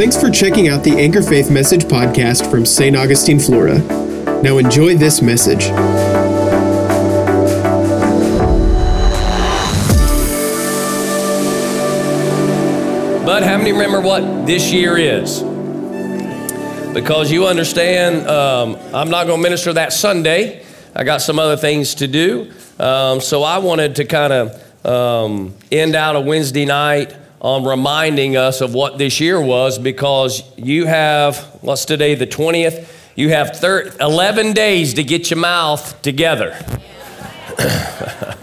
Thanks for checking out the Anchor Faith Message podcast from St. Augustine, Florida. Now enjoy this message. But how many remember what this year is? Because you understand, um, I'm not going to minister that Sunday. I got some other things to do. Um, so I wanted to kind of um, end out a Wednesday night on reminding us of what this year was because you have, what's today, the 20th? You have thir- 11 days to get your mouth together.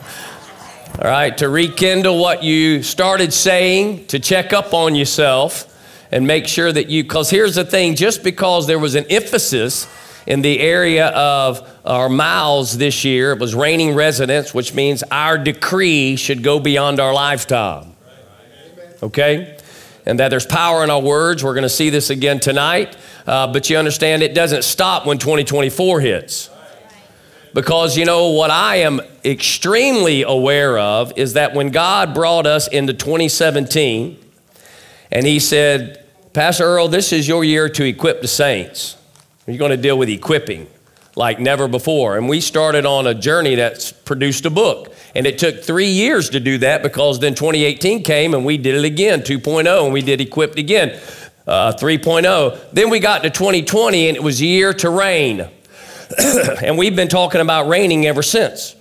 All right, to rekindle what you started saying, to check up on yourself and make sure that you, because here's the thing just because there was an emphasis in the area of our mouths this year, it was reigning resonance, which means our decree should go beyond our lifetime okay? And that there's power in our words. We're going to see this again tonight. Uh, but you understand it doesn't stop when 2024 hits. Because you know what I am extremely aware of is that when God brought us into 2017 and He said, Pastor Earl, this is your year to equip the saints. You're going to deal with equipping like never before. And we started on a journey that's produced a book. And it took three years to do that because then 2018 came and we did it again, 2.0, and we did equipped again, uh, 3.0. Then we got to 2020 and it was year to reign. and we've been talking about reigning ever since.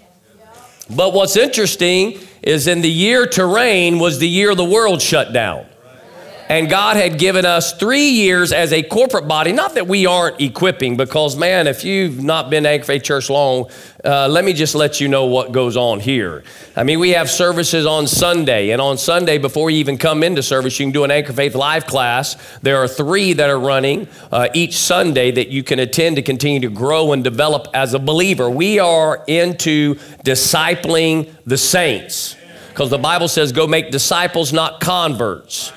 But what's interesting is in the year to reign was the year the world shut down. And God had given us three years as a corporate body. Not that we aren't equipping, because man, if you've not been Anchor Faith Church long, uh, let me just let you know what goes on here. I mean, we have services on Sunday, and on Sunday, before you even come into service, you can do an Anchor Faith live class. There are three that are running uh, each Sunday that you can attend to continue to grow and develop as a believer. We are into discipling the saints because the Bible says, go make disciples, not converts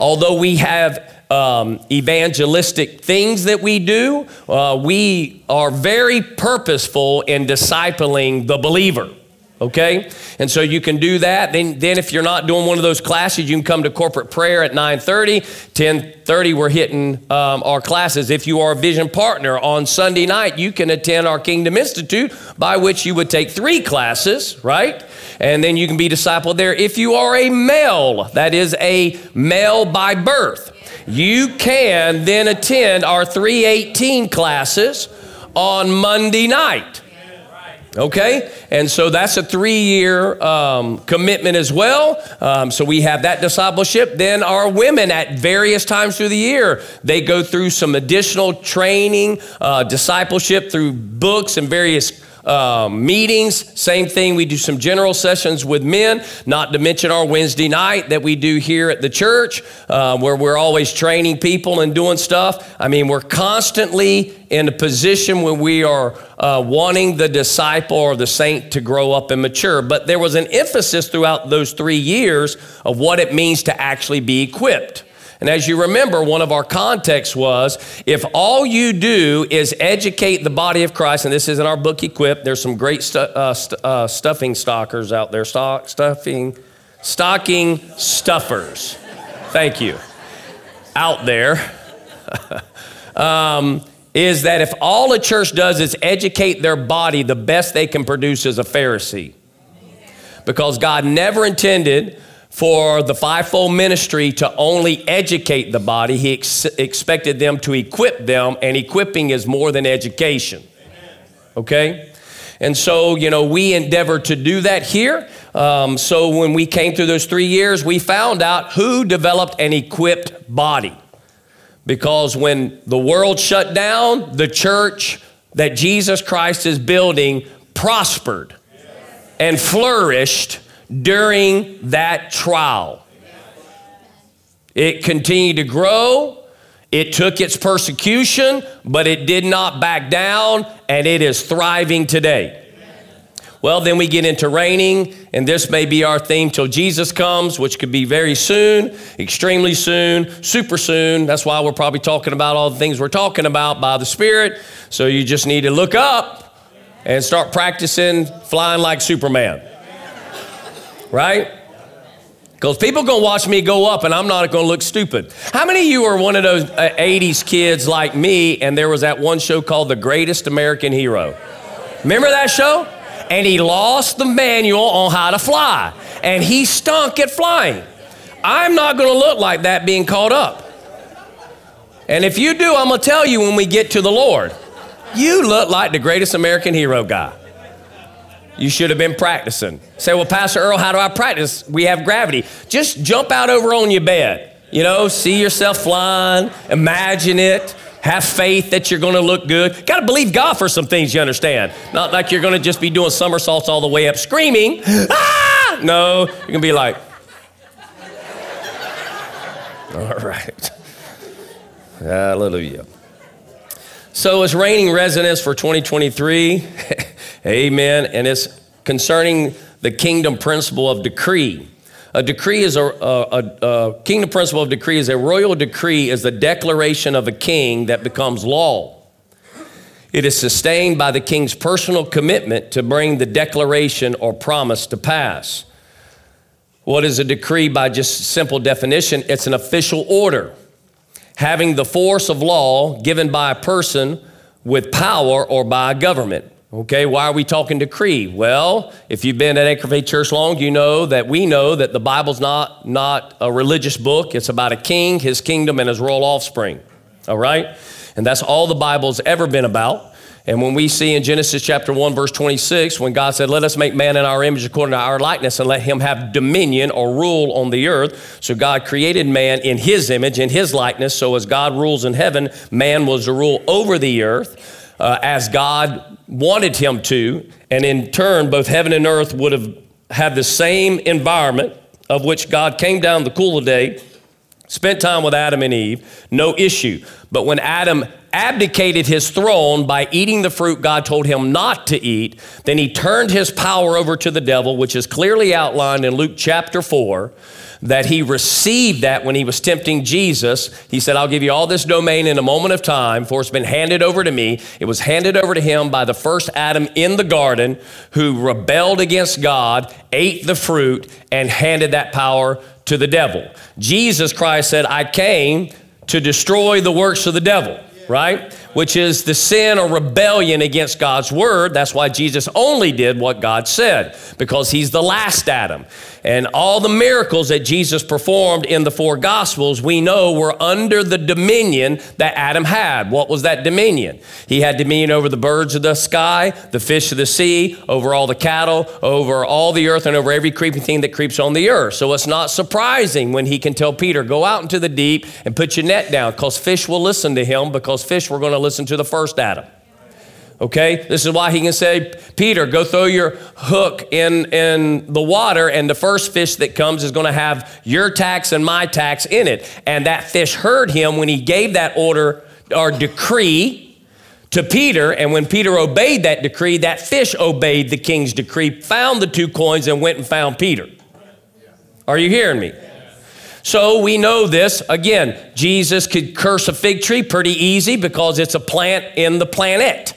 although we have um, evangelistic things that we do, uh, we are very purposeful in discipling the believer. Okay, and so you can do that. Then, then if you're not doing one of those classes, you can come to corporate prayer at 9:30. 10:30, we're hitting um, our classes. If you are a vision partner on Sunday night, you can attend our Kingdom Institute, by which you would take three classes, right? and then you can be discipled there. If you are a male, that is a male by birth, you can then attend our 318 classes on Monday night. Okay? And so that's a three year um, commitment as well. Um, so we have that discipleship. Then our women at various times through the year, they go through some additional training, uh, discipleship through books and various uh, meetings. Same thing, we do some general sessions with men, not to mention our Wednesday night that we do here at the church, uh, where we're always training people and doing stuff. I mean, we're constantly in a position when we are uh, wanting the disciple or the saint to grow up and mature. But there was an emphasis throughout those three years of what it means to actually be equipped. And as you remember, one of our contexts was if all you do is educate the body of Christ, and this is in our book Equip, there's some great stu- uh, st- uh, stuffing stockers out there, stock, stuffing, stocking stuffers. Thank you. Out there. um, is that if all a church does is educate their body, the best they can produce is a Pharisee. Because God never intended for the fivefold ministry to only educate the body. He ex- expected them to equip them, and equipping is more than education. Okay? And so, you know, we endeavor to do that here. Um, so when we came through those three years, we found out who developed an equipped body. Because when the world shut down, the church that Jesus Christ is building prospered and flourished during that trial. It continued to grow. It took its persecution, but it did not back down, and it is thriving today. Well, then we get into reigning, and this may be our theme till Jesus comes, which could be very soon, extremely soon, super soon. That's why we're probably talking about all the things we're talking about by the Spirit. So you just need to look up and start practicing flying like Superman right? Because people gonna watch me go up and I'm not gonna look stupid. How many of you are one of those uh, 80s kids like me and there was that one show called The Greatest American Hero? Remember that show? And he lost the manual on how to fly and he stunk at flying. I'm not gonna look like that being caught up. And if you do, I'm gonna tell you when we get to the Lord, you look like the greatest American hero guy. You should have been practicing. Say, well, Pastor Earl, how do I practice? We have gravity. Just jump out over on your bed. You know, see yourself flying, imagine it, have faith that you're to look good. Got to believe God for some things, you understand. Not like you're to just be doing somersaults all the way up screaming, ah! No, you're to be like, all right. Hallelujah. So it's reigning resonance for 2023. Amen. And it's concerning the kingdom principle of decree. A decree is a, a, a, a, kingdom principle of decree is a royal decree is the declaration of a king that becomes law. It is sustained by the king's personal commitment to bring the declaration or promise to pass. What is a decree by just simple definition? It's an official order having the force of law given by a person with power or by a government. Okay, why are we talking decree? Well, if you've been at Anchor Faith Church long, you know that we know that the Bible's not, not a religious book. It's about a king, his kingdom, and his royal offspring. All right? And that's all the Bible's ever been about. And when we see in Genesis chapter 1, verse 26, when God said, Let us make man in our image according to our likeness and let him have dominion or rule on the earth. So God created man in his image, in his likeness. So as God rules in heaven, man was to rule over the earth uh, as God wanted him to. And in turn, both heaven and earth would have had the same environment of which God came down the cool of day, spent time with Adam and Eve, no issue. But when Adam abdicated his throne by eating the fruit God told him not to eat. Then he turned his power over to the devil, which is clearly outlined in Luke chapter 4 that he received that when he was tempting Jesus. He said, I'll give you all this domain in a moment of time, for it's been handed over to me. It was handed over to him by the first Adam in the garden who rebelled against God, ate the fruit, and handed that power to the devil. Jesus Christ said, I came to destroy the works of the devil right? Which is the sin or rebellion against God's word. That's why Jesus only did what God said, because he's the last Adam. And all the miracles that Jesus performed in the four gospels, we know were under the dominion that Adam had. What was that dominion? He had dominion over the birds of the sky, the fish of the sea, over all the cattle, over all the earth, and over every creeping thing that creeps on the earth. So it's not surprising when he can tell Peter, go out into the deep and put your net down, because fish will listen to him, because fish were going to listen to the first Adam. Okay? This is why he can say, Peter, go throw your hook in, in the water, and the first fish that comes is going to have your tax and my tax in it. And that fish heard him when he gave that order or decree to Peter. And when Peter obeyed that decree, that fish obeyed the king's decree, found the two coins, and went and found Peter. Are you hearing me? So we know this. Again, Jesus could curse a fig tree pretty easy because it's a plant in the planet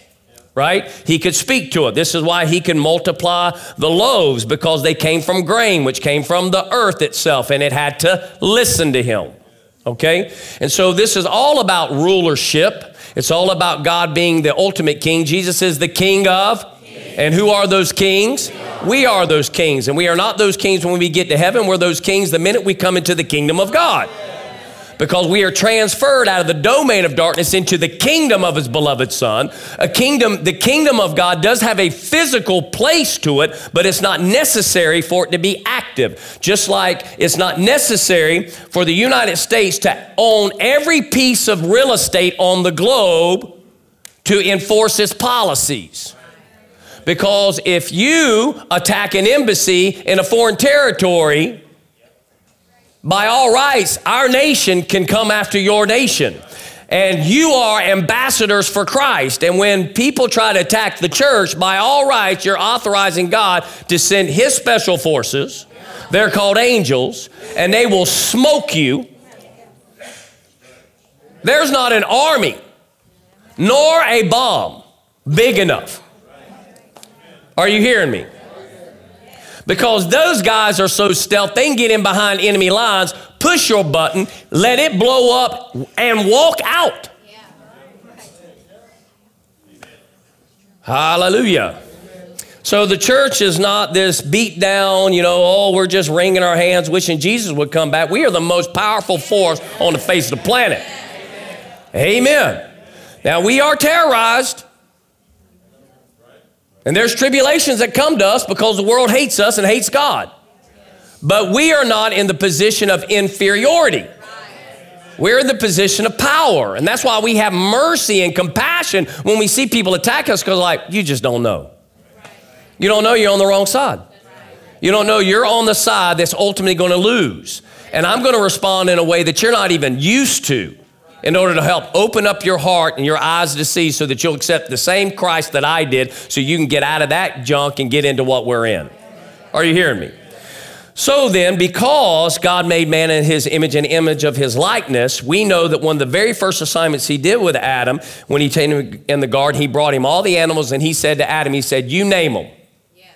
right? He could speak to it. This is why he can multiply the loaves because they came from grain, which came from the earth itself, and it had to listen to him. Okay? And so this is all about rulership. It's all about God being the ultimate king. Jesus is the king of. And who are those kings? We are those kings. And we are not those kings when we get to heaven. We're those kings the minute we come into the kingdom of God because we are transferred out of the domain of darkness into the kingdom of his beloved son. A kingdom, the kingdom of God does have a physical place to it, but it's not necessary for it to be active. Just like it's not necessary for the United States to own every piece of real estate on the globe to enforce its policies. Because if you attack an embassy in a foreign territory, by all rights, our nation can come after your nation. And you are ambassadors for Christ. And when people try to attack the church, by all rights, you're authorizing God to send His special forces. They're called angels, and they will smoke you. There's not an army nor a bomb big enough. Are you hearing me? Because those guys are so stealth, they can get in behind enemy lines, push your button, let it blow up, and walk out. Hallelujah. So the church is not this beat down, you know, oh, we're just wringing our hands wishing Jesus would come back. We are the most powerful force on the face of the planet. Amen. Now we are terrorized. And there's tribulations that come to us because the world hates us and hates God. But we are not in the position of inferiority. We're in the position of power. And that's why we have mercy and compassion when we see people attack us because, like, you just don't know. You don't know you're on the wrong side. You don't know you're on the side that's ultimately going to lose. And I'm going to respond in a way that you're not even used to in order to help open up your heart and your eyes to see so that you'll accept the same Christ that I did so you can get out of that junk and get into what we're in. Are you hearing me? So then, because God made man in his image and image of his likeness, we know that one of the very first assignments he did with Adam, when he came in the garden, he brought him all the animals and he said to Adam, he said, You name them. Yes.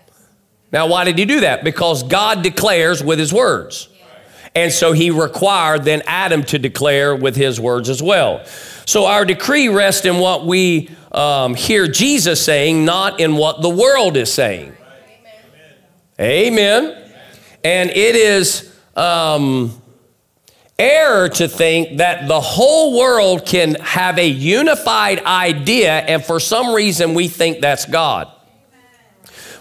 Now, why did he do that? Because God declares with his words. And so he required then Adam to declare with his words as well. So our decree rests in what we um, hear Jesus saying, not in what the world is saying. Amen. Amen. And it is um, error to think that the whole world can have a unified idea, and for some reason we think that's God.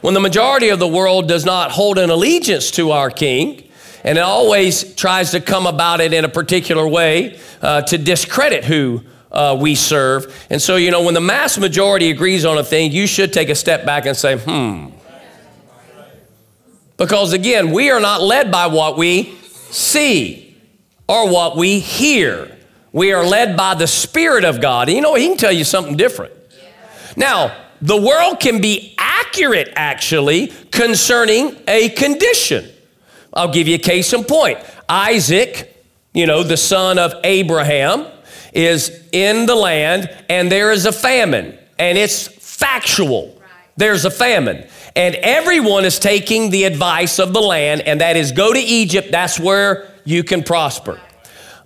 When the majority of the world does not hold an allegiance to our King, and it always tries to come about it in a particular way uh, to discredit who uh, we serve. And so, you know, when the mass majority agrees on a thing, you should take a step back and say, hmm. Because again, we are not led by what we see or what we hear. We are led by the Spirit of God. And you know, He can tell you something different. Now, the world can be accurate actually concerning a condition. I'll give you a case in point. Isaac, you know, the son of Abraham, is in the land and there is a famine, and it's factual. There's a famine. And everyone is taking the advice of the land, and that is go to Egypt, that's where you can prosper.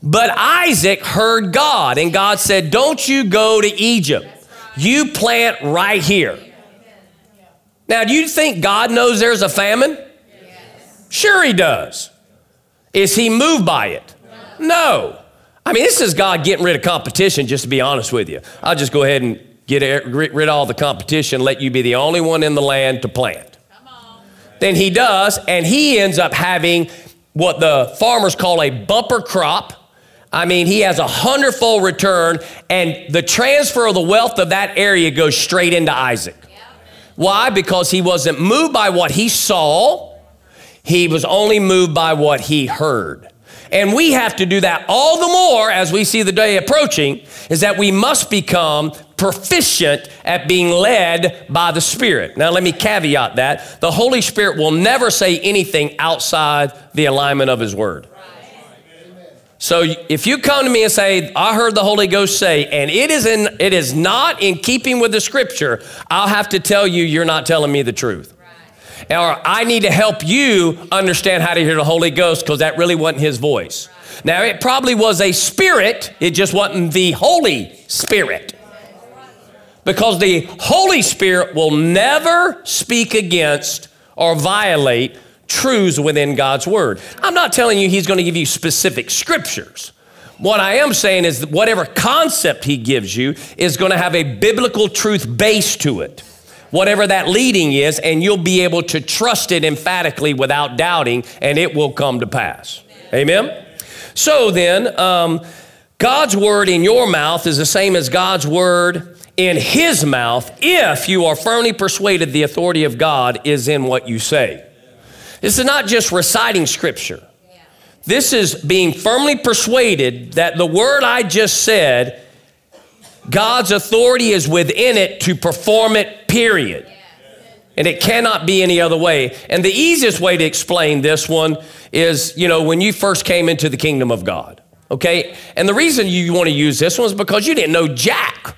But Isaac heard God, and God said, Don't you go to Egypt. You plant right here. Now, do you think God knows there's a famine? Sure, he does. Is he moved by it? No. I mean, this is God getting rid of competition, just to be honest with you. I'll just go ahead and get er, rid of all the competition, let you be the only one in the land to plant. Then he does, and he ends up having what the farmers call a bumper crop. I mean, he has a hundredfold return, and the transfer of the wealth of that area goes straight into Isaac. Why? Because he wasn't moved by what he saw he was only moved by what he heard. And we have to do that all the more as we see the day approaching, is that we must become proficient at being led by the Spirit. Now, let me caveat that. The Holy Spirit will never say anything outside the alignment of His Word. So if you come to me and say, I heard the Holy Ghost say, and it is, in, it is not in keeping with the scripture, I'll have to tell you, you're not telling me the truth or I need to help you understand how to hear the Holy Ghost because that really wasn't his voice. Now, it probably was a spirit, it just wasn't the Holy Spirit. Because the Holy Spirit will never speak against or violate truths within God's Word. I'm not telling you He's going to give you specific scriptures. What I am saying is that whatever concept He gives you is going to have a biblical truth base to it whatever that leading is, and you'll be able to trust it emphatically without doubting, and it will come to pass. Amen? Amen? So then, um, God's word in your mouth is the same as God's word in his mouth if you are firmly persuaded the authority of God is in what you say. This is not just reciting scripture. This is being firmly persuaded that the word I just said God's authority is within it to perform it, period. And it cannot be any other way. And the easiest way to explain this one is, you know, when you first came into the kingdom of God, okay? And the reason you want to use this one is because you didn't know Jack,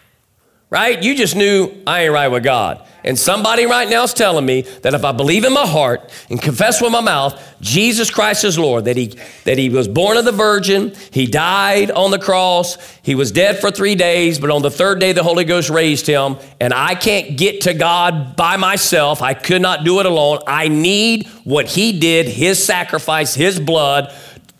right? You just knew I ain't right with God. And somebody right now is telling me that if I believe in my heart and confess with my mouth Jesus Christ is Lord, that he, that he was born of the Virgin, he died on the cross, he was dead for three days, but on the third day the Holy Ghost raised him, and I can't get to God by myself. I could not do it alone. I need what he did, his sacrifice, his blood,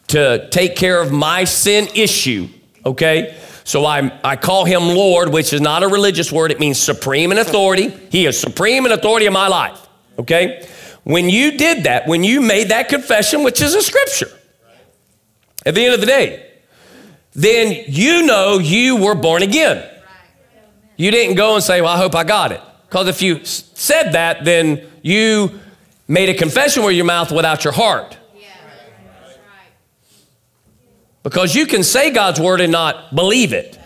to take care of my sin issue, okay? So I, I call him Lord, which is not a religious word. It means supreme in authority. He is supreme in authority in my life. Okay? When you did that, when you made that confession, which is a scripture, at the end of the day, then you know you were born again. You didn't go and say, Well, I hope I got it. Because if you said that, then you made a confession with your mouth without your heart. Because you can say God's word and not believe it.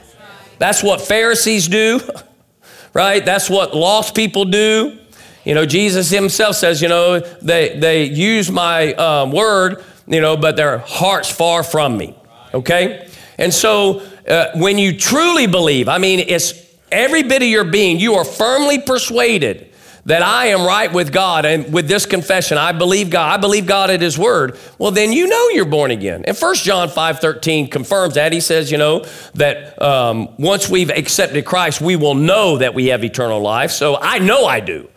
That's what Pharisees do, right? That's what lost people do. You know, Jesus himself says, you know, they, they use my um, word, you know, but their heart's far from me, okay? And so uh, when you truly believe, I mean, it's every bit of your being, you are firmly persuaded that I am right with God and with this confession, I believe God, I believe God at His Word, well, then you know you're born again. And 1 John 5 13 confirms that. He says, you know, that um, once we've accepted Christ, we will know that we have eternal life. So I know I do.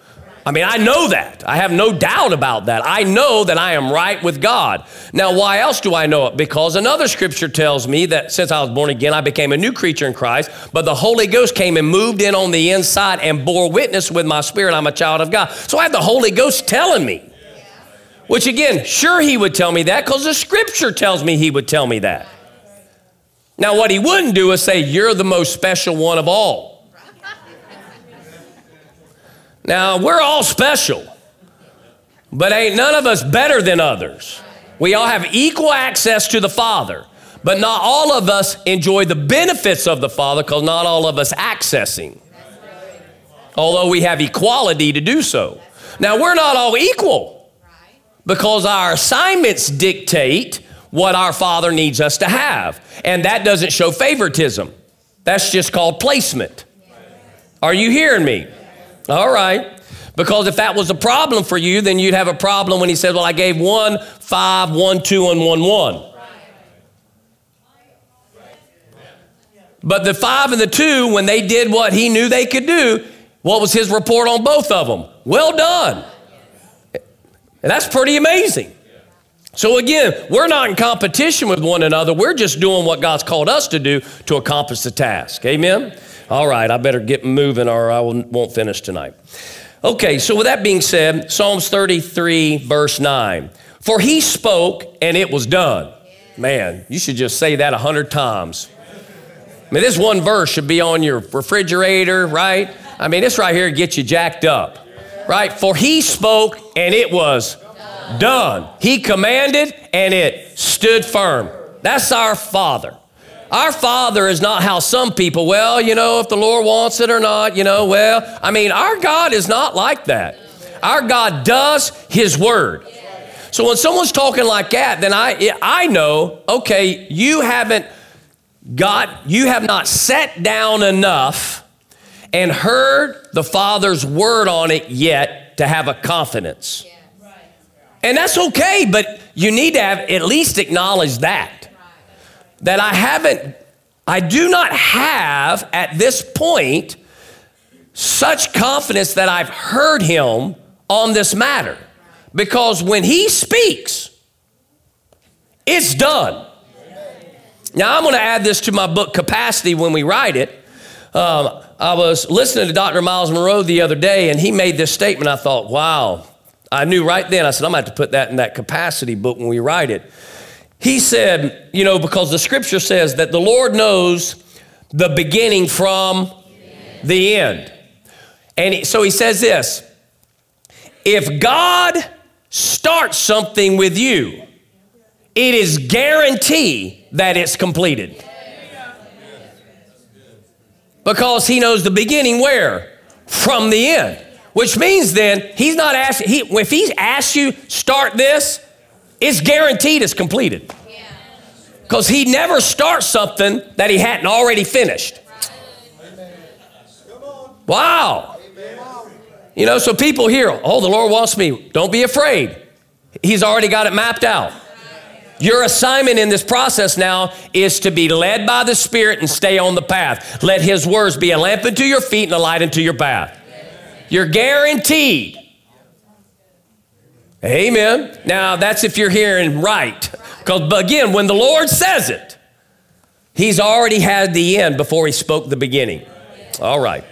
I mean, I know that. I have no doubt about that. I know that I am right with God. Now, why else do I know it? Because another scripture tells me that since I was born again, I became a new creature in Christ, but the Holy Ghost came and moved in on the inside and bore witness with my spirit. I'm a child of God. So I have the Holy Ghost telling me. Which again, sure, he would tell me that because the scripture tells me he would tell me that. Now, what he wouldn't do is say, You're the most special one of all. Now, we're all special, but ain't none of us better than others. We all have equal access to the Father, but not all of us enjoy the benefits of the Father because not all of us accessing. Although we have equality to do so. Now, we're not all equal because our assignments dictate what our Father needs us to have. And that doesn't show favoritism, that's just called placement. Are you hearing me? All right. Because if that was a problem for you, then you'd have a problem when he said, Well, I gave one, five, one, two, and one, one. But the five and the two, when they did what he knew they could do, what was his report on both of them? Well done. And that's pretty amazing. So again, we're not in competition with one another. We're just doing what God's called us to do to accomplish the task. Amen? All right, I better get moving or I won't finish tonight. Okay, so with that being said, Psalms 33, verse 9. For he spoke and it was done. Man, you should just say that a hundred times. I mean, this one verse should be on your refrigerator, right? I mean, this right here gets you jacked up, right? For he spoke and it was done. He commanded and it stood firm. That's our Father. Our Father is not how some people, well, you know, if the Lord wants it or not, you know, well, I mean, our God is not like that. Our God does His word. So when someone's talking like that, then I, I know, okay, you haven't got, you have not sat down enough and heard the Father's word on it yet to have a confidence. And that's okay, but you need to have at least acknowledge that that I haven't, I do not have at this point such confidence that I've heard him on this matter. Because when he speaks, it's done. Now, I'm going to add this to my book, Capacity, when we write it. Um, I was listening to Dr. Myles Munroe the other day, and he made this statement. I thought, wow. I knew right then, I said, I'm going to have to put that in that capacity book when we write it. He said, you know, because the scripture says that the Lord knows the beginning from the end. And so he says this if God starts something with you, it is guarantee that it's completed. Because he knows the beginning where? From the end. Which means then he's not asking, he, if he's asked you start this, it's guaranteed it's completed. Because he never starts something that he hadn't already finished. Wow. You know, so people hear, oh, the Lord wants me. Don't be afraid. He's already got it mapped out. Your assignment in this process now is to be led by the Spirit and stay on the path. Let His words be a lamp unto your feet and a light unto your path. You're guaranteed. Amen. Now, that's if you're hearing right. Because, again, when the Lord says it, He's already had the end before He spoke the beginning. All right.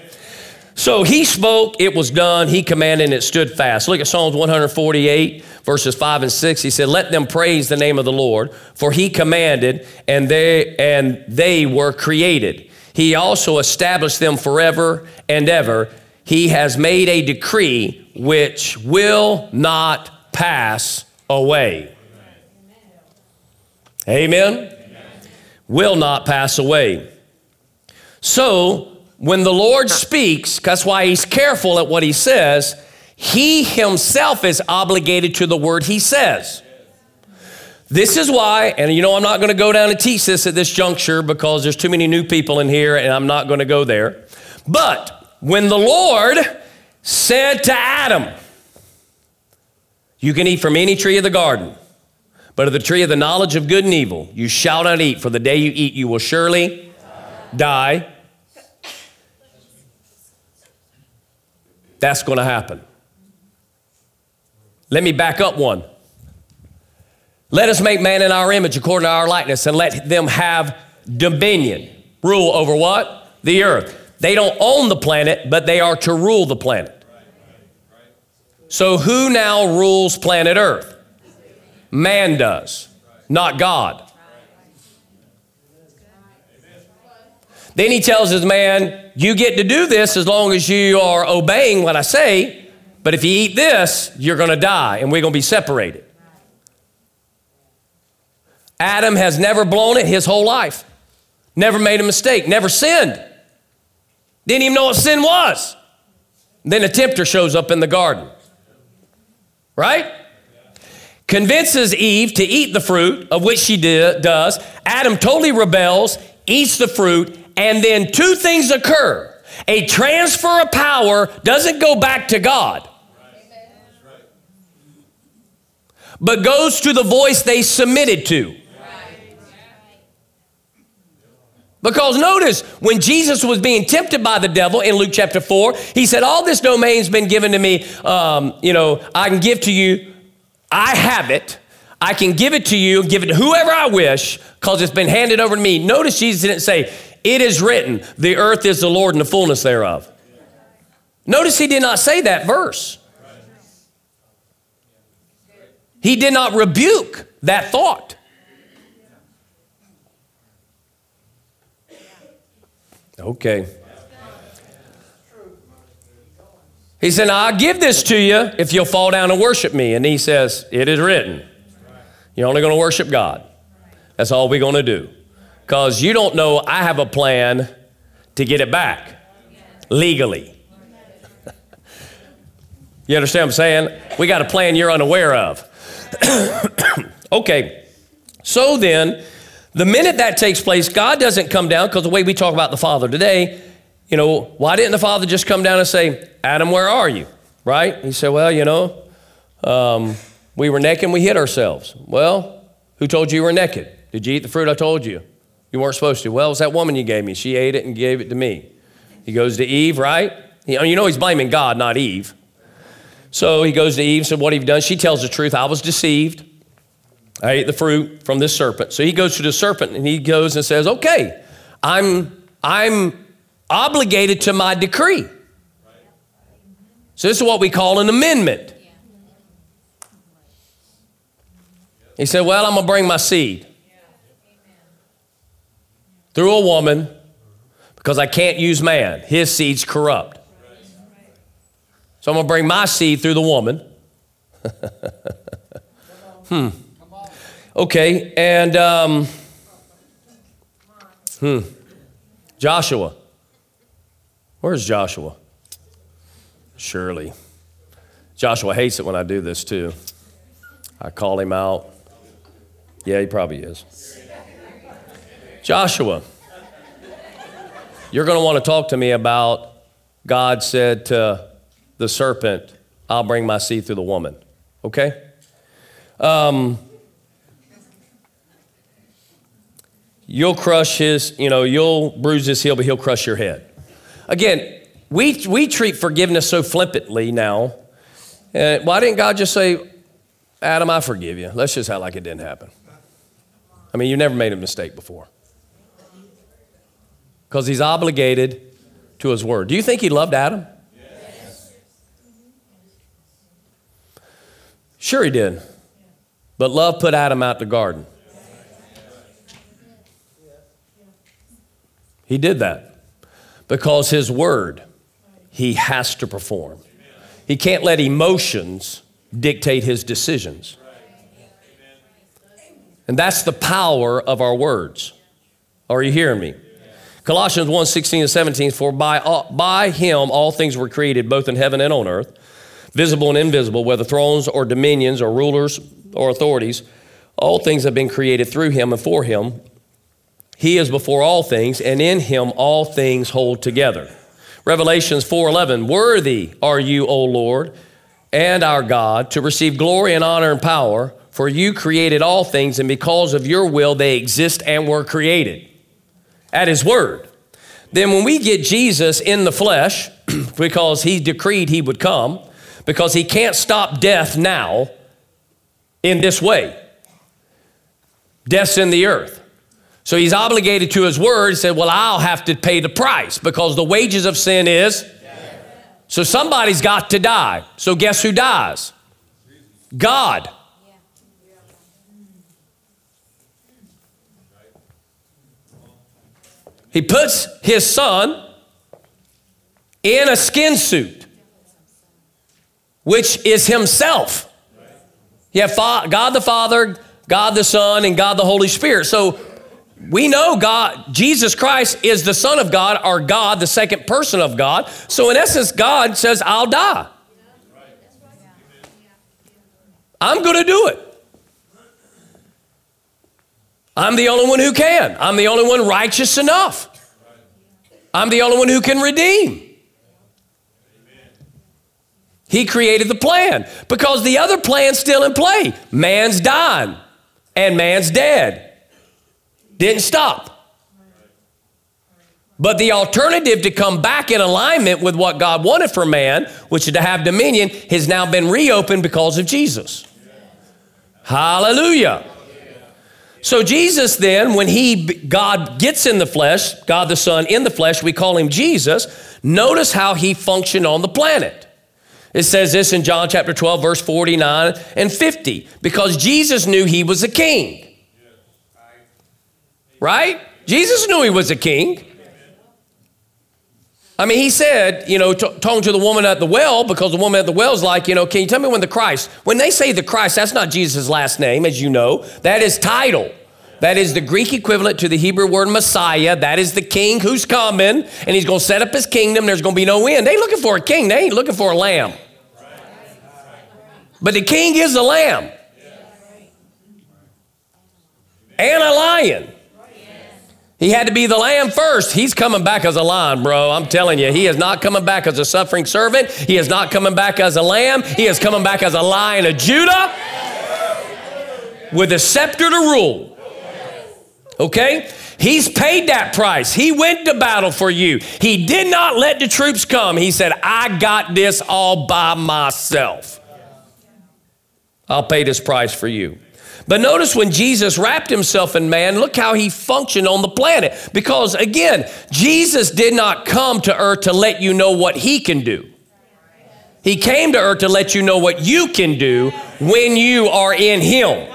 So he spoke, it was done, he commanded, and it stood fast. Look at Psalms 148, verses 5 and 6. He said, Let them praise the name of the Lord, for he commanded, and they and they were created. He also established them forever and ever. He has made a decree which will not pass away. Amen. Amen. Will not pass away. So when the Lord speaks, that's why he's careful at what he says, he himself is obligated to the word he says. This is why, and you know, I'm not going to go down and teach this at this juncture because there's too many new people in here and I'm not going to go there. But when the Lord said to Adam, You can eat from any tree of the garden, but of the tree of the knowledge of good and evil, you shall not eat, for the day you eat, you will surely die. That's going to happen. Let me back up one. Let us make man in our image according to our likeness and let them have dominion. Rule over what? The earth. They don't own the planet, but they are to rule the planet. So who now rules planet earth? Man does, not God. Then he tells his man, You get to do this as long as you are obeying what I say, but if you eat this, you're going to die and we're going to be separated. Adam has never blown it his whole life, never made a mistake, never sinned. Didn't even know what sin was. Then a tempter shows up in the garden, right? Convinces Eve to eat the fruit, of which she did, does. Adam totally rebels, eats the fruit, and then two things occur. A transfer of power doesn't go back to God, but goes to the voice they submitted to. Because notice, when Jesus was being tempted by the devil in Luke chapter 4, he said, All this domain's been given to me. Um, you know, I can give to you. I have it. I can give it to you, give it to whoever I wish, because it's been handed over to me. Notice Jesus didn't say, it is written, the earth is the Lord and the fullness thereof. Notice he did not say that verse. He did not rebuke that thought. Okay. He said, I'll give this to you if you'll fall down and worship me. And he says, It is written. You're only going to worship God. That's all we're going to do because you don't know I have a plan to get it back legally. you understand what I'm saying? We got a plan you're unaware of. okay, so then, the minute that takes place, God doesn't come down because the way we talk about the Father today, you know, why didn't the Father just come down and say, Adam, where are you? Right? He said, Well, you know, um, we were naked and we hid ourselves. Well, who told you you were naked? Did you eat the fruit I told you? You weren't supposed to. Well, it was that woman you gave me. She ate it and gave it to me. He goes to Eve, right? You know, he's blaming God, not Eve. So he goes to Eve and said, What have you done? She tells the truth. I was deceived. I ate the fruit from this serpent. So he goes to the serpent and he goes and says, Okay, I'm, I'm obligated to my decree. So this is what we call an amendment. He said, Well, I'm going to bring my seed through a woman because I can't use man. His seed's corrupt. So I'm going to bring my seed through the woman. hmm. Okay, and um, hmm. Joshua. Where's Joshua? Surely. Joshua hates it when I do this too. I call him out. Yeah, he probably is. Joshua, you're going to want to talk to me about God said to the serpent, I'll bring my seed through the woman. Okay? Um, you'll crush his, you know, you'll bruise his heel, but he'll crush your head. Again, we, we treat forgiveness so flippantly now. And why didn't God just say, Adam, I forgive you? Let's just act like it didn't happen. I mean, you never made a mistake before. Because he's obligated to his word. Do you think he loved Adam? Yes. Sure, he did. But love put Adam out the garden. He did that because his word he has to perform. He can't let emotions dictate his decisions. And that's the power of our words. Are you hearing me? Colossians 1 16 and 17, for by, all, by him all things were created, both in heaven and on earth, visible and invisible, whether thrones or dominions or rulers or authorities. All things have been created through him and for him. He is before all things, and in him all things hold together. Revelations 4:11, worthy are you, O Lord, and our God, to receive glory and honor and power, for you created all things, and because of your will they exist and were created. At his word. Then when we get Jesus in the flesh, because he decreed he would come, because he can't stop death now in this way. Death's in the earth. So he's obligated to his word. He said, Well, I'll have to pay the price because the wages of sin is. So somebody's got to die. So guess who dies? God. He puts his son in a skin suit, which is himself. You have God the Father, God the Son, and God the Holy Spirit. So we know God, Jesus Christ is the Son of God, our God, the second person of God. So, in essence, God says, I'll die. I'm going to do it. I'm the only one who can. I'm the only one righteous enough. I'm the only one who can redeem. He created the plan because the other plan's still in play. Man's dying and man's dead. Didn't stop. But the alternative to come back in alignment with what God wanted for man, which is to have dominion, has now been reopened because of Jesus. Hallelujah. So Jesus then, when he God gets in the flesh, God the Son in the flesh, we call him Jesus. Notice how he functioned on the planet. It says this in John chapter 12, verse 49 and 50, because Jesus knew he was a king. Right? Jesus knew he was a king. I mean, he said, you know, t- talking to the woman at the well, because the woman at the well is like, you know, can you tell me when the Christ, when they say the Christ, that's not Jesus' last name, as you know, that is title. That is the Greek equivalent to the Hebrew word Messiah. That is the king who's coming, and he's going to set up his kingdom. There's going to be no end. They looking for a king, they ain't looking for a lamb. But the king is a lamb and a lion. He had to be the lamb first. He's coming back as a lion, bro. I'm telling you, he is not coming back as a suffering servant. He is not coming back as a lamb. He is coming back as a lion of Judah with a scepter to rule. Okay? He's paid that price. He went to battle for you. He did not let the troops come. He said, I got this all by myself. I'll pay this price for you. But notice when Jesus wrapped himself in man, look how he functioned on the planet. Because again, Jesus did not come to earth to let you know what he can do. He came to earth to let you know what you can do when you are in him.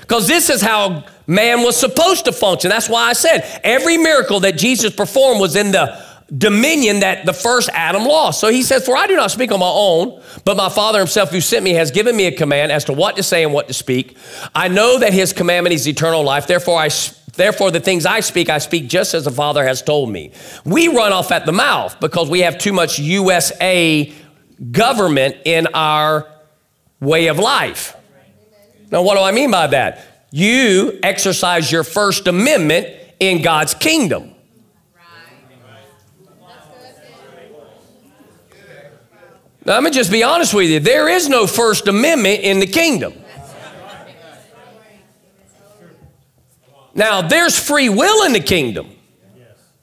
Because this is how man was supposed to function. That's why I said every miracle that Jesus performed was in the dominion that the first Adam lost. So he says, For I do not speak on my own, but my Father himself who sent me has given me a command as to what to say and what to speak. I know that his commandment is eternal life. Therefore, I Therefore, the things I speak, I speak just as the Father has told me. We run off at the mouth because we have too much USA government in our way of life. Now, what do I mean by that? You exercise your First Amendment in God's kingdom. Now, me just be honest with you. There is no First Amendment in the kingdom. Now, there's free will in the kingdom.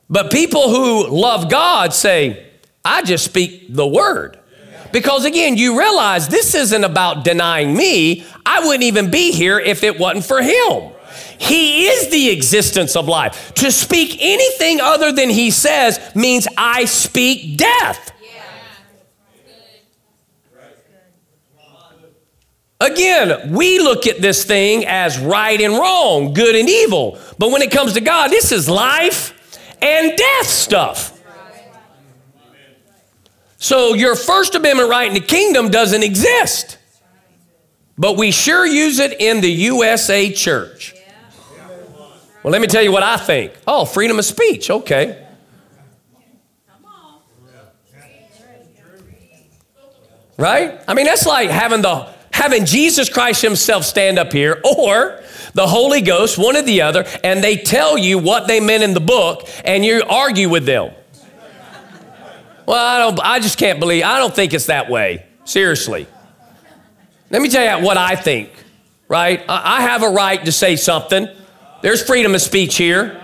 But people who love God say, I just speak the word. Because again, you realize this isn't about denying me. I wouldn't even be here if it wasn't for him. He is the existence of life. To speak anything other than he says means I speak death. Again, we look at this thing as right and wrong, good and evil. But when it comes to God, this is life and death stuff. So your First Amendment right in the kingdom doesn't exist. But we sure use it in the USA church. Well, let me tell you what I think. Oh, freedom of speech. Okay. Right? I mean, that's like having the having Jesus Christ himself stand up here or the Holy Ghost, one or the other, and they tell you what they meant in the book and you argue with them. Well, I don't I just can't believe I don't think it's that way. Seriously. Let me tell you what I think, right? I have a right to say something. There's freedom of speech here.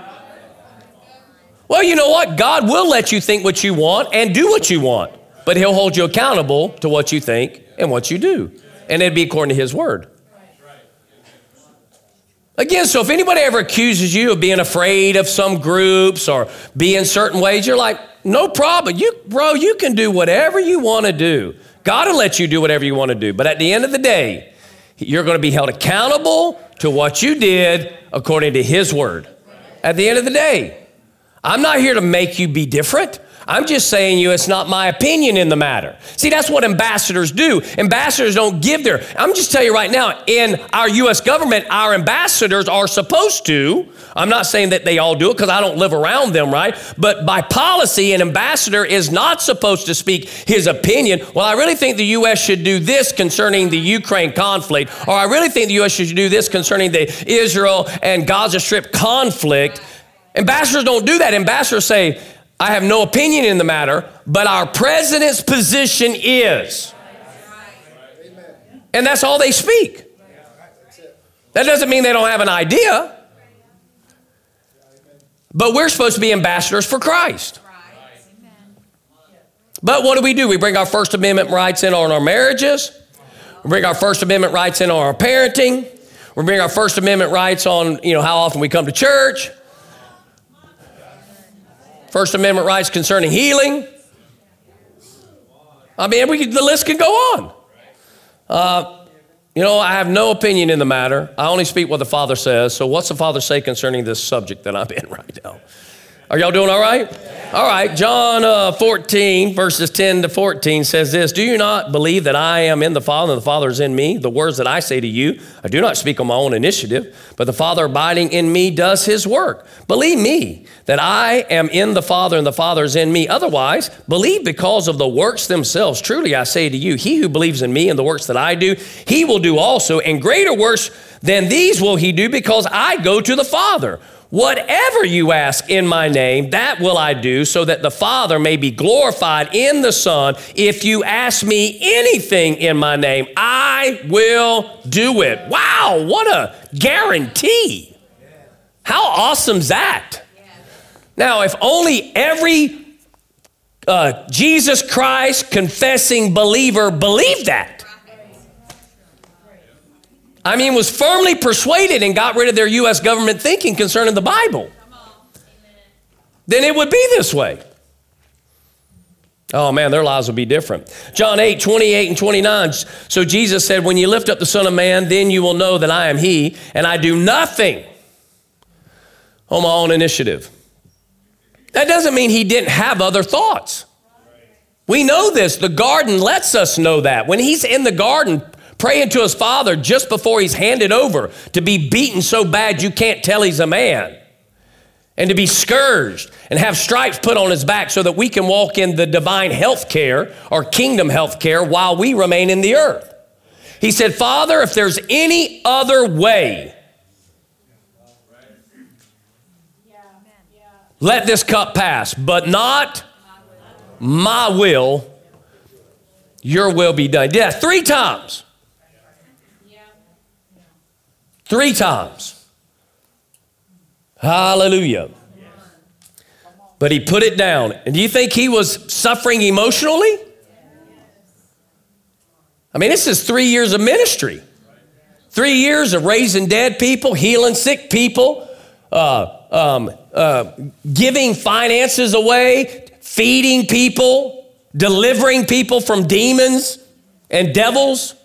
Well, you know what? God will let you think what you want and do what you want, but He'll hold you accountable to what you think and what you do. And it'd be according to His word. Again, so if anybody ever accuses you of being afraid of some groups or being certain ways, you're like, no problem. You, bro, you can do whatever you want to do. God will let you do whatever you want to do. But at the end of the day, you're going to be held accountable to what you did according to His word. At the end of the day, I'm not here to make you be different. I'm just saying you it's not my opinion in the matter. See, that's what ambassadors do. Ambassadors don't give their, I'm just telling you right now, in our US government, our ambassadors are supposed to. I'm not saying that they all do it because I don't live around them, right? But by policy, an ambassador is not supposed to speak his opinion. Well, I really think the U.S. should do this concerning the Ukraine conflict, or I really think the U.S. should do this concerning the Israel and Gaza Strip conflict. Ambassadors don't do that. Ambassadors say, I have no opinion in the matter, but our president's position is. And that's all they speak. That doesn't mean they don't have an idea. But we're supposed to be ambassadors for Christ. But what do we do? We bring our First Amendment rights in on our marriages. We bring our First Amendment rights in on our parenting. We bring our First Amendment rights on, you know, how often we come to church. First Amendment rights concerning healing. I mean, we, the list can go on. Uh, you know, I have no opinion in the matter. I only speak what the Father says. So, what's the Father say concerning this subject that I'm in right now? Are y'all doing all right? All right. John uh, 14, verses 10 to 14 says this Do you not believe that I am in the Father and the Father is in me? The words that I say to you, I do not speak on my own initiative, but the Father abiding in me does his work. Believe me that I am in the Father and the Father is in me. Otherwise, believe because of the works themselves. Truly, I say to you, he who believes in me and the works that I do, he will do also, and greater works than these will he do because I go to the Father. Whatever you ask in my name, that will I do, so that the Father may be glorified in the Son. If you ask me anything in my name, I will do it. Wow, what a guarantee! How awesome's that? Now, if only every uh, Jesus Christ confessing believer believed that. I mean, was firmly persuaded and got rid of their U.S. government thinking concerning the Bible, then it would be this way. Oh man, their lives would be different. John 8, 28 and 29. So Jesus said, When you lift up the Son of Man, then you will know that I am He, and I do nothing on my own initiative. That doesn't mean He didn't have other thoughts. We know this. The garden lets us know that. When He's in the garden, praying to his father just before he's handed over to be beaten so bad you can't tell he's a man and to be scourged and have stripes put on his back so that we can walk in the divine health care or kingdom health care while we remain in the earth. He said, Father, if there's any other way, let this cup pass, but not my will, Your will be done. Yeah, three times. Three times. Hallelujah. But he put it down. And do you think he was suffering emotionally? I mean, this is three years of ministry. Three years of raising dead people, healing sick people, uh, um, uh, giving finances away, feeding people, delivering people from demons and devils.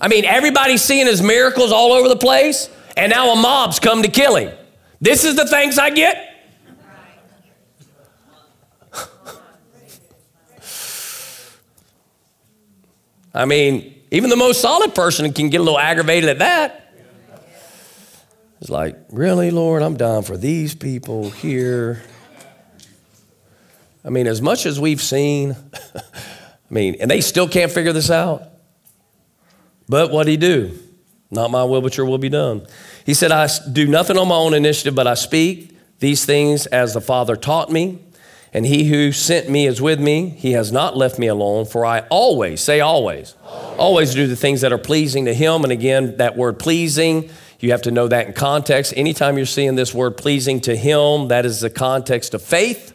I mean, everybody's seeing his miracles all over the place, and now a mob's come to kill him. This is the thanks I get? I mean, even the most solid person can get a little aggravated at that. It's like, really, Lord, I'm down for these people here. I mean, as much as we've seen, I mean, and they still can't figure this out. But what did he do? Not my will, but your will be done. He said, I do nothing on my own initiative, but I speak these things as the Father taught me. And he who sent me is with me. He has not left me alone, for I always, say always, always, always do the things that are pleasing to him. And again, that word pleasing, you have to know that in context. Anytime you're seeing this word pleasing to him, that is the context of faith,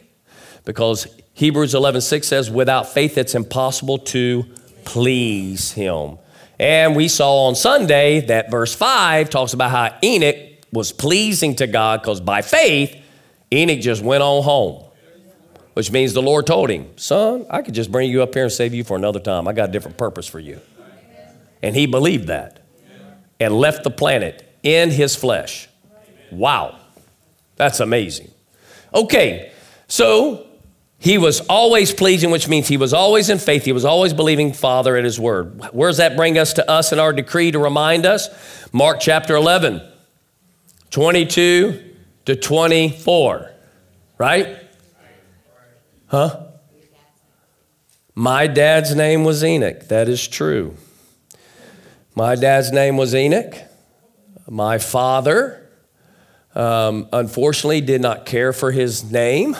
because Hebrews 11 6 says, without faith, it's impossible to please him. And we saw on Sunday that verse 5 talks about how Enoch was pleasing to God because by faith, Enoch just went on home which means the Lord told him, Son, I could just bring you up here and save you for another time. I got a different purpose for you. And he believed that and left the planet in his flesh. Wow. That's amazing. Okay, so he was always pleasing, which means he was always in faith. He was always believing Father at his word. Where does that bring us to us in our decree to remind us? Mark chapter 11, 22 to 24, right? Huh? My dad's name was Enoch. That is true. My dad's name was Enoch. My father, um, unfortunately, did not care for his name,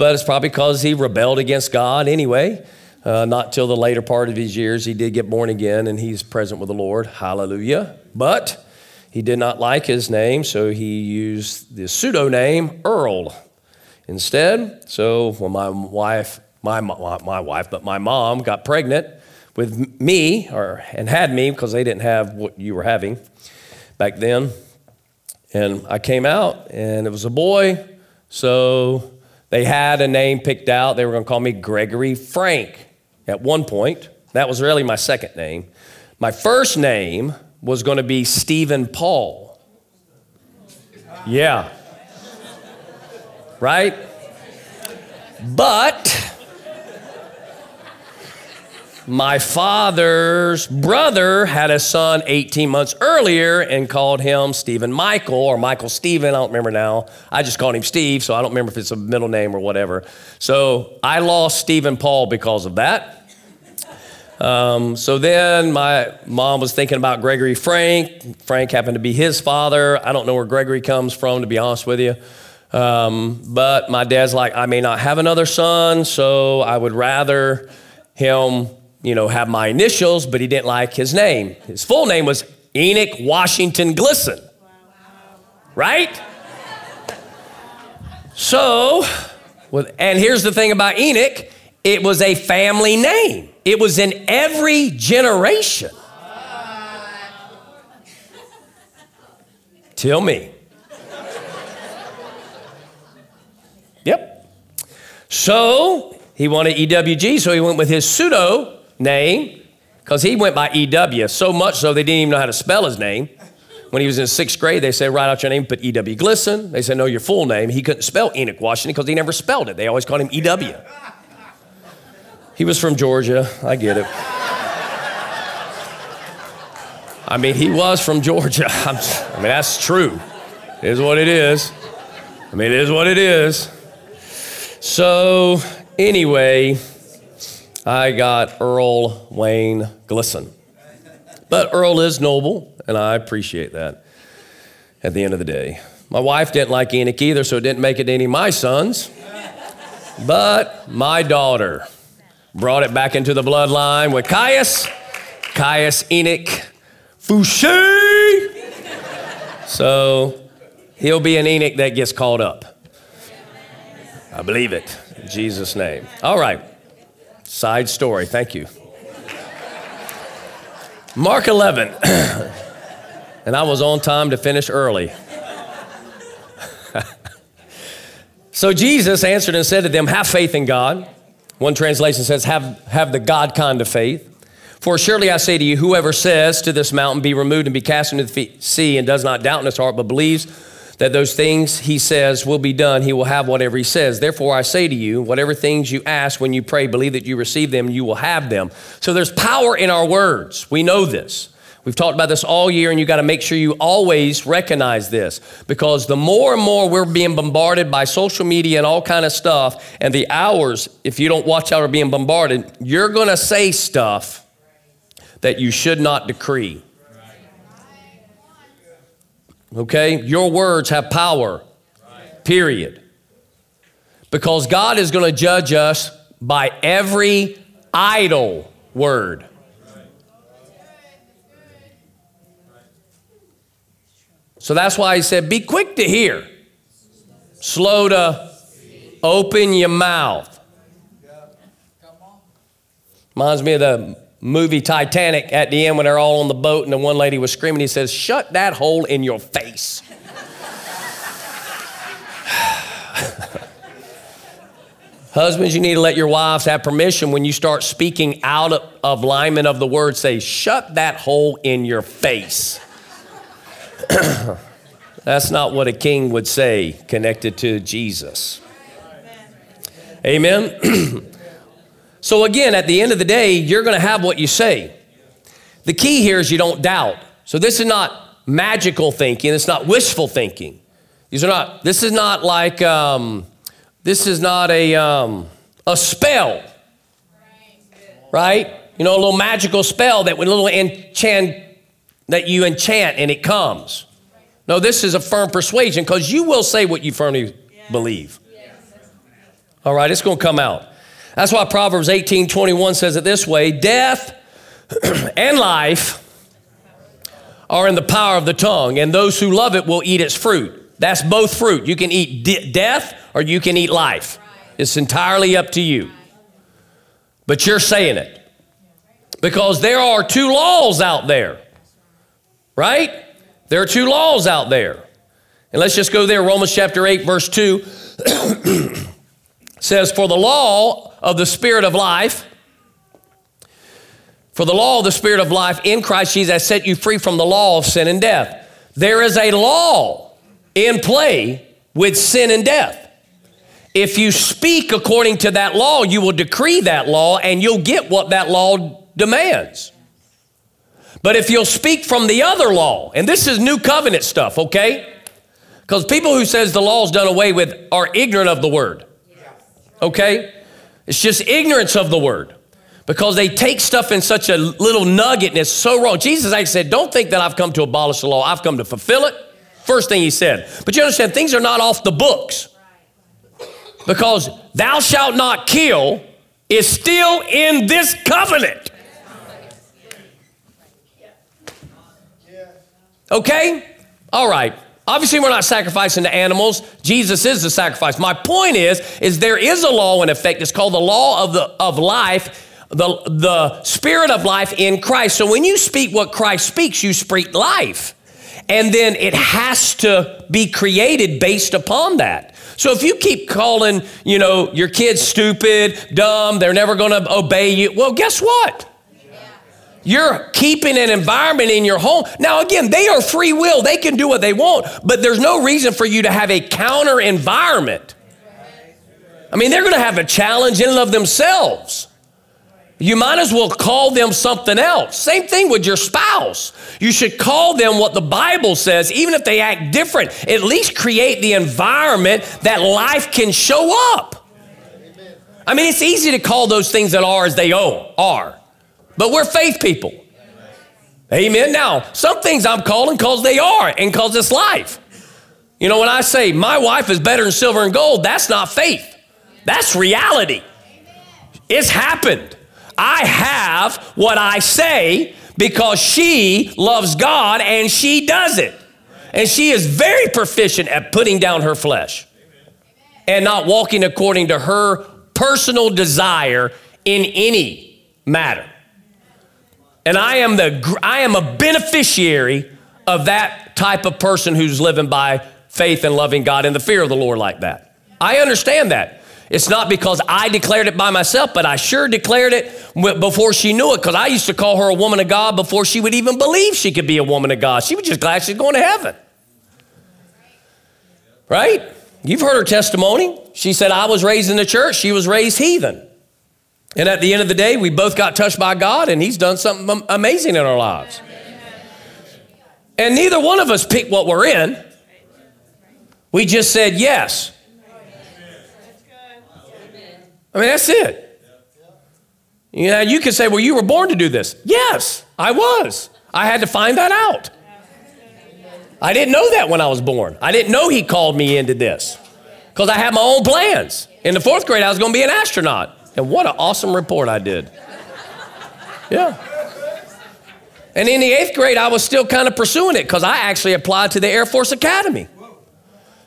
but it's probably because he rebelled against God anyway. Uh, not till the later part of his years, he did get born again and he's present with the Lord. Hallelujah. But he did not like his name, so he used the pseudonym Earl instead. So when my wife, my, my wife, but my mom got pregnant with me, or and had me because they didn't have what you were having back then, and I came out and it was a boy. So they had a name picked out. They were going to call me Gregory Frank at one point. That was really my second name. My first name was going to be Stephen Paul. Yeah right? But my father's brother had a son 18 months earlier and called him Stephen Michael or Michael Stephen. I don't remember now. I just called him Steve, so I don't remember if it's a middle name or whatever. So I lost Stephen Paul because of that. Um, so then my mom was thinking about Gregory Frank. Frank happened to be his father. I don't know where Gregory comes from, to be honest with you. Um, but my dad's like, I may not have another son, so I would rather him, you know, have my initials, but he didn't like his name. His full name was Enoch Washington Glisson. Right? So, with, and here's the thing about Enoch it was a family name, it was in every generation. Tell me. Yep. So he wanted EWG, so he went with his pseudo name because he went by EW so much so they didn't even know how to spell his name. When he was in sixth grade, they said, write out your name, put EW Glisson. They said, no, your full name. He couldn't spell Enoch Washington because he never spelled it. They always called him EW. He was from Georgia. I get it. I mean, he was from Georgia. i mean, that's true. It is what it is. I mean, it is what it is. So, anyway, I got Earl Wayne Glisson. But Earl is noble, and I appreciate that at the end of the day. My wife didn't like Enoch either, so it didn't make it any of my sons. But my daughter, brought it back into the bloodline with Caius, Caius Enoch Fouché. So he'll be an Enoch that gets caught up. I believe it. In Jesus' name. All right. Side story. Thank you. Mark 11. and I was on time to finish early. so Jesus answered and said to them, Have faith in God. One translation says, Have, have the God kind of faith. For surely I say to you, whoever says to this mountain, Be removed and be cast into the sea, and does not doubt in his heart, but believes that those things he says will be done, he will have whatever he says. Therefore, I say to you, whatever things you ask when you pray, believe that you receive them, you will have them. So there's power in our words. We know this. We've talked about this all year, and you got to make sure you always recognize this because the more and more we're being bombarded by social media and all kind of stuff, and the hours, if you don't watch out, are being bombarded, you're going to say stuff that you should not decree. Okay? Your words have power, period. Because God is going to judge us by every idle word. So that's why he said, Be quick to hear, slow to open your mouth. Reminds me of the movie Titanic at the end when they're all on the boat and the one lady was screaming. He says, Shut that hole in your face. Husbands, you need to let your wives have permission when you start speaking out of, of alignment of the word. Say, Shut that hole in your face. That's not what a king would say connected to Jesus. Amen. So, again, at the end of the day, you're going to have what you say. The key here is you don't doubt. So, this is not magical thinking, it's not wishful thinking. These are not, this is not like, um, this is not a, um, a spell, right? You know, a little magical spell that with a little enchant, that you enchant and it comes. No, this is a firm persuasion because you will say what you firmly believe. All right, it's going to come out. That's why Proverbs 18 21 says it this way Death and life are in the power of the tongue, and those who love it will eat its fruit. That's both fruit. You can eat de- death or you can eat life. It's entirely up to you. But you're saying it. Because there are two laws out there, right? There are two laws out there. And let's just go there. Romans chapter 8, verse 2 says, For the law of the Spirit of life, for the law of the Spirit of life in Christ Jesus has set you free from the law of sin and death. There is a law in play with sin and death. If you speak according to that law, you will decree that law and you'll get what that law demands. But if you'll speak from the other law, and this is new covenant stuff, okay? Because people who says the law's done away with are ignorant of the word. Okay? It's just ignorance of the word. Because they take stuff in such a little nugget and it's so wrong. Jesus actually said, Don't think that I've come to abolish the law, I've come to fulfill it. First thing he said. But you understand, things are not off the books. Because thou shalt not kill is still in this covenant. Okay? All right. Obviously, we're not sacrificing to animals. Jesus is the sacrifice. My point is, is there is a law in effect. It's called the law of the of life, the, the spirit of life in Christ. So when you speak what Christ speaks, you speak life. And then it has to be created based upon that. So if you keep calling, you know, your kids stupid, dumb, they're never going to obey you, well, guess what? You're keeping an environment in your home. Now, again, they are free will. They can do what they want, but there's no reason for you to have a counter environment. I mean, they're going to have a challenge in and of themselves. You might as well call them something else. Same thing with your spouse. You should call them what the Bible says, even if they act different. At least create the environment that life can show up. I mean, it's easy to call those things that are as they are. But we're faith people. Amen. Now, some things I'm calling because they are and because it's life. You know, when I say my wife is better than silver and gold, that's not faith, that's reality. It's happened. I have what I say because she loves God and she does it. And she is very proficient at putting down her flesh and not walking according to her personal desire in any matter. And I am the I am a beneficiary of that type of person who's living by faith and loving God and the fear of the Lord like that. I understand that. It's not because I declared it by myself, but I sure declared it before she knew it because I used to call her a woman of God before she would even believe she could be a woman of God. She was just glad she's going to heaven. Right? You've heard her testimony. She said, I was raised in the church, she was raised heathen. And at the end of the day, we both got touched by God, and He's done something amazing in our lives. And neither one of us picked what we're in. We just said yes. I mean, that's it. You know, you could say, well, you were born to do this. Yes, I was. I had to find that out. I didn't know that when I was born. I didn't know he called me into this because I had my own plans. In the fourth grade, I was going to be an astronaut. And what an awesome report I did. Yeah. And in the eighth grade, I was still kind of pursuing it because I actually applied to the Air Force Academy.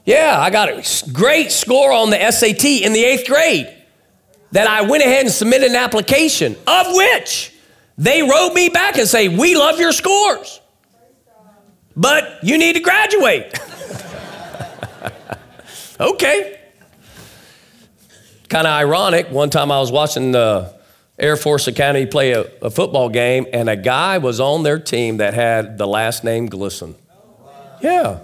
Yeah, I got a great score on the SAT in the eighth grade that I went ahead and submitted an application, of which they wrote me back and say, We love your scores, but you need to graduate. okay. Kind of ironic. One time I was watching the Air Force Academy play a, a, football game, and a guy was on their team that had the last name Glisson. Yeah.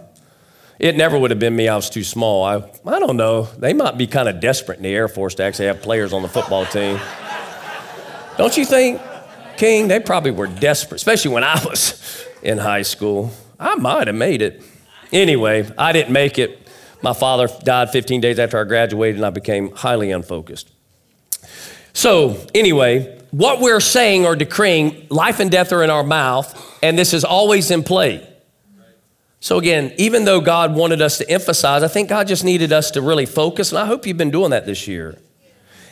It never would have been me. I was too small. I, I don't know. They might be kind of desperate in the Air Force to actually have players on the football team. Don't you think, King? They probably were desperate, especially when I was in high school. I might have made it. Anyway, I didn't make it. My father died 15 days after I graduated, and I became highly unfocused. So, anyway, what we're saying or decreeing, life and death are in our mouth, and this is always in play. So, again, even though God wanted us to emphasize, I think God just needed us to really focus, and I hope you've been doing that this year.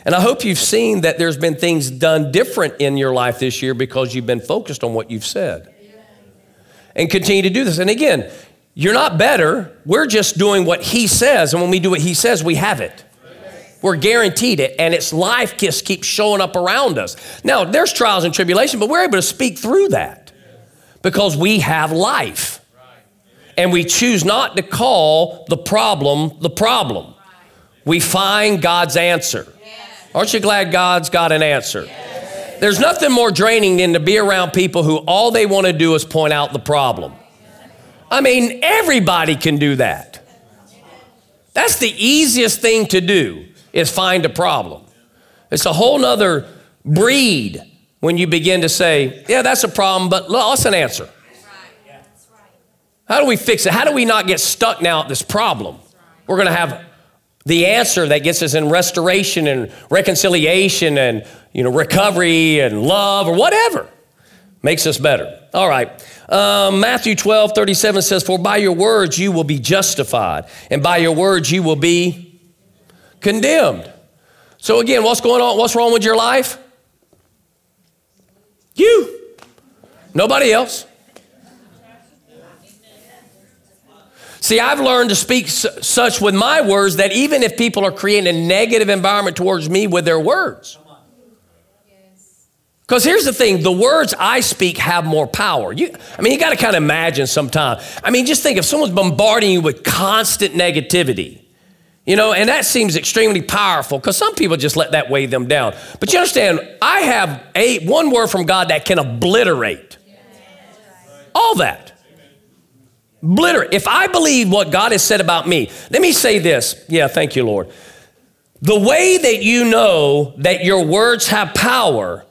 And I hope you've seen that there's been things done different in your life this year because you've been focused on what you've said. And continue to do this. And again, you're not better. We're just doing what He says. And when we do what He says, we have it. We're guaranteed it. And it's life just keeps showing up around us. Now, there's trials and tribulation, but we're able to speak through that because we have life and we choose not to call the problem the problem. We find God's answer. Aren't you glad God's got an answer? There's nothing more draining than to be around people who all they want to do is point out the problem. I mean, everybody can do that. That's the easiest thing to do is find a problem. It's a whole nother breed when you begin to say, yeah, that's a problem, but what's an answer? How do we fix it? How do we not get stuck now at this problem? We're going to have the answer that gets us in restoration and reconciliation and you know recovery and love or whatever makes us better. All right. Um, Matthew 12, 37 says, For by your words you will be justified, and by your words you will be condemned. So again, what's going on? What's wrong with your life? You. Nobody else. See, I've learned to speak such with my words that even if people are creating a negative environment towards me with their words, because here's the thing the words I speak have more power. You, I mean, you got to kind of imagine sometime. I mean, just think if someone's bombarding you with constant negativity, you know, and that seems extremely powerful because some people just let that weigh them down. But you understand, I have a one word from God that can obliterate all that. Obliterate. If I believe what God has said about me, let me say this. Yeah, thank you, Lord. The way that you know that your words have power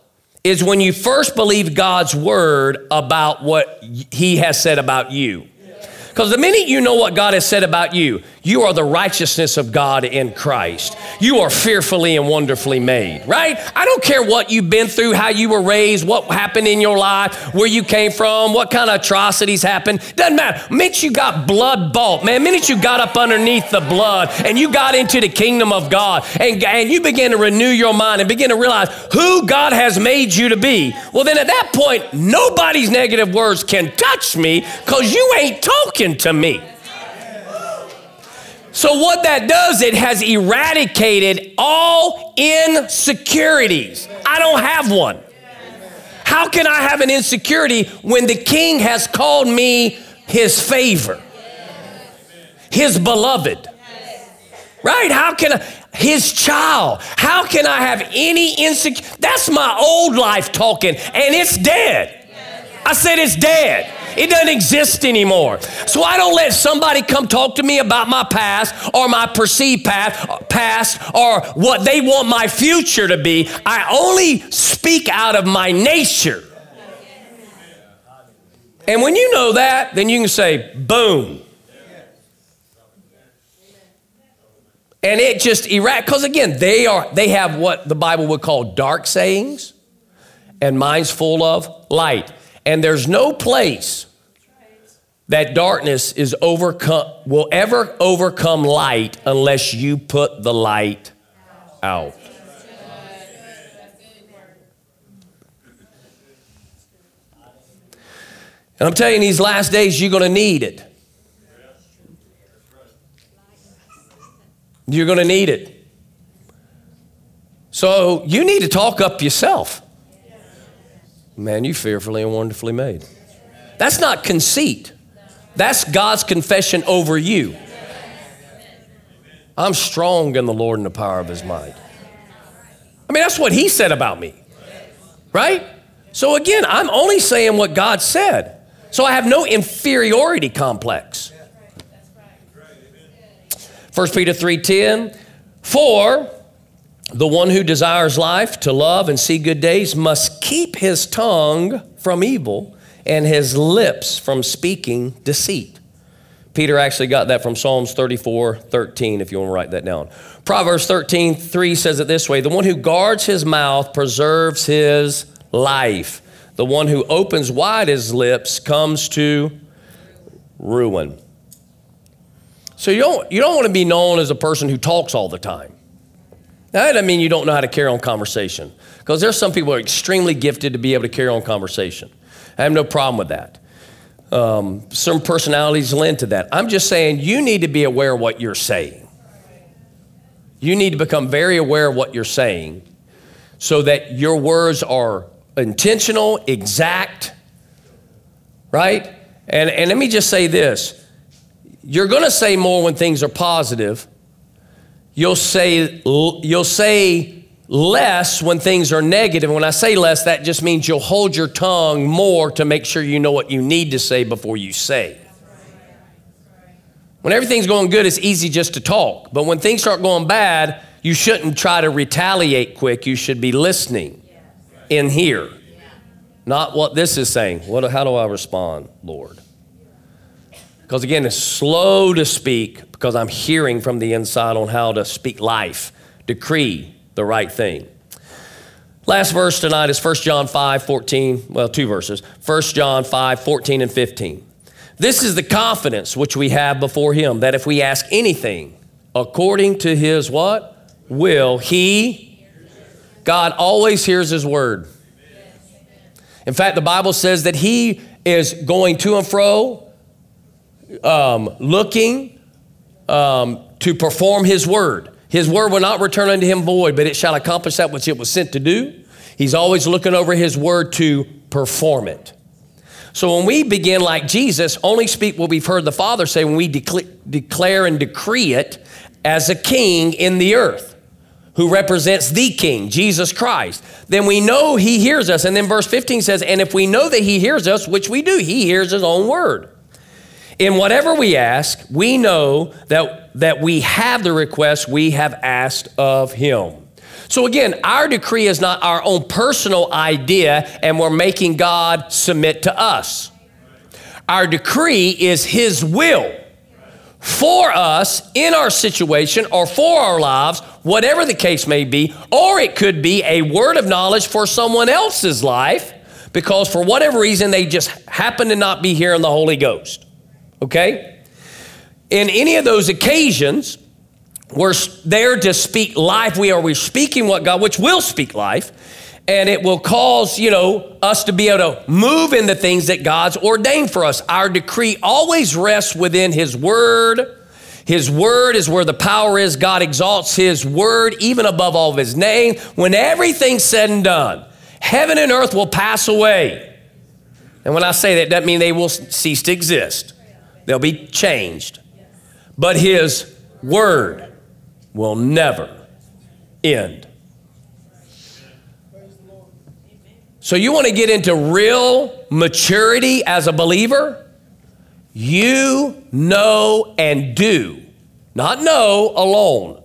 is when you first believe God's word about what he has said about you. Because the minute you know what God has said about you, You are the righteousness of God in Christ. You are fearfully and wonderfully made, right? I don't care what you've been through, how you were raised, what happened in your life, where you came from, what kind of atrocities happened. Doesn't matter. Minute you got blood bought, man, minute you got up underneath the blood and you got into the kingdom of God and, and you begin to renew your mind and begin to realize who God has made you to be, well, then at that point, nobody's negative words can touch me because you ain't talking to me. So, what that does, it has eradicated all insecurities. I don't have one. How can I have an insecurity when the king has called me his favor, his beloved? Right? How can I, his child, how can I have any insecurity? That's my old life talking, and it's dead. I said it's dead. It doesn't exist anymore. So I don't let somebody come talk to me about my past or my perceived past, past or what they want my future to be. I only speak out of my nature. And when you know that, then you can say, boom. And it just erect because again, they are they have what the Bible would call dark sayings, and minds full of light. And there's no place that darkness is overcome will ever overcome light unless you put the light out. And I'm telling you, these last days, you're going to need it. You're going to need it. So you need to talk up yourself. Man, you fearfully and wonderfully made. That's not conceit. That's God's confession over you. I'm strong in the Lord and the power of his might. I mean, that's what he said about me, right? So again, I'm only saying what God said. So I have no inferiority complex. 1 Peter 3:10 For the one who desires life to love and see good days must keep his tongue from evil and his lips from speaking deceit. Peter actually got that from Psalms 34 13, if you want to write that down. Proverbs 13 3 says it this way The one who guards his mouth preserves his life. The one who opens wide his lips comes to ruin. So you don't, you don't want to be known as a person who talks all the time. That doesn't mean you don't know how to carry on conversation, because there's some people who are extremely gifted to be able to carry on conversation. I have no problem with that. Um, some personalities lend to that. I'm just saying you need to be aware of what you're saying. You need to become very aware of what you're saying so that your words are intentional, exact, right? And, and let me just say this you're going to say more when things are positive. You'll say, you'll say less when things are negative. When I say less, that just means you'll hold your tongue more to make sure you know what you need to say before you say. When everything's going good, it's easy just to talk. But when things start going bad, you shouldn't try to retaliate quick. You should be listening in here, not what this is saying. What, how do I respond, Lord? Because again, it's slow to speak because I'm hearing from the inside on how to speak life, decree, the right thing. Last verse tonight is 1 John 5, 14, well, two verses. 1 John 5, 14 and 15. This is the confidence which we have before him that if we ask anything according to his what? Will, he, God always hears his word. In fact, the Bible says that he is going to and fro, um, looking um, to perform his word. His word will not return unto him void, but it shall accomplish that which it was sent to do. He's always looking over his word to perform it. So when we begin like Jesus, only speak what we've heard the Father say when we declare and decree it as a king in the earth who represents the king, Jesus Christ. Then we know he hears us. And then verse 15 says, And if we know that he hears us, which we do, he hears his own word. In whatever we ask, we know that, that we have the request we have asked of him. So again, our decree is not our own personal idea, and we're making God submit to us. Our decree is his will for us in our situation or for our lives, whatever the case may be, or it could be a word of knowledge for someone else's life because for whatever reason they just happen to not be hearing the Holy Ghost. Okay? In any of those occasions, we're there to speak life. We are we're speaking what God, which will speak life, and it will cause you know us to be able to move in the things that God's ordained for us. Our decree always rests within His Word. His word is where the power is. God exalts His word even above all of His name. When everything's said and done, heaven and earth will pass away. And when I say that, that means they will cease to exist. They'll be changed. But His word will never end. So, you want to get into real maturity as a believer? You know and do, not know alone.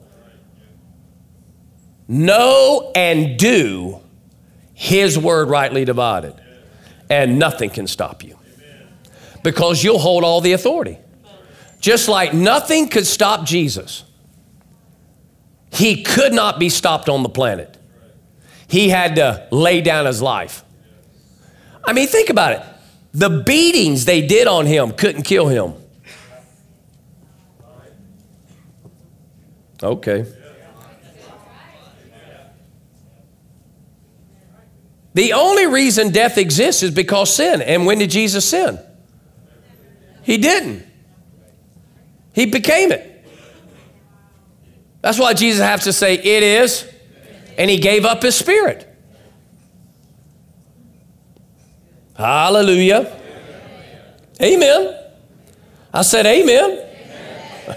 Know and do His word rightly divided, and nothing can stop you because you'll hold all the authority. Just like nothing could stop Jesus. He could not be stopped on the planet. He had to lay down his life. I mean, think about it. The beatings they did on him couldn't kill him. Okay. The only reason death exists is because sin. And when did Jesus sin? He didn't. He became it. That's why Jesus has to say, It is. And he gave up his spirit. Hallelujah. Amen. I said, Amen.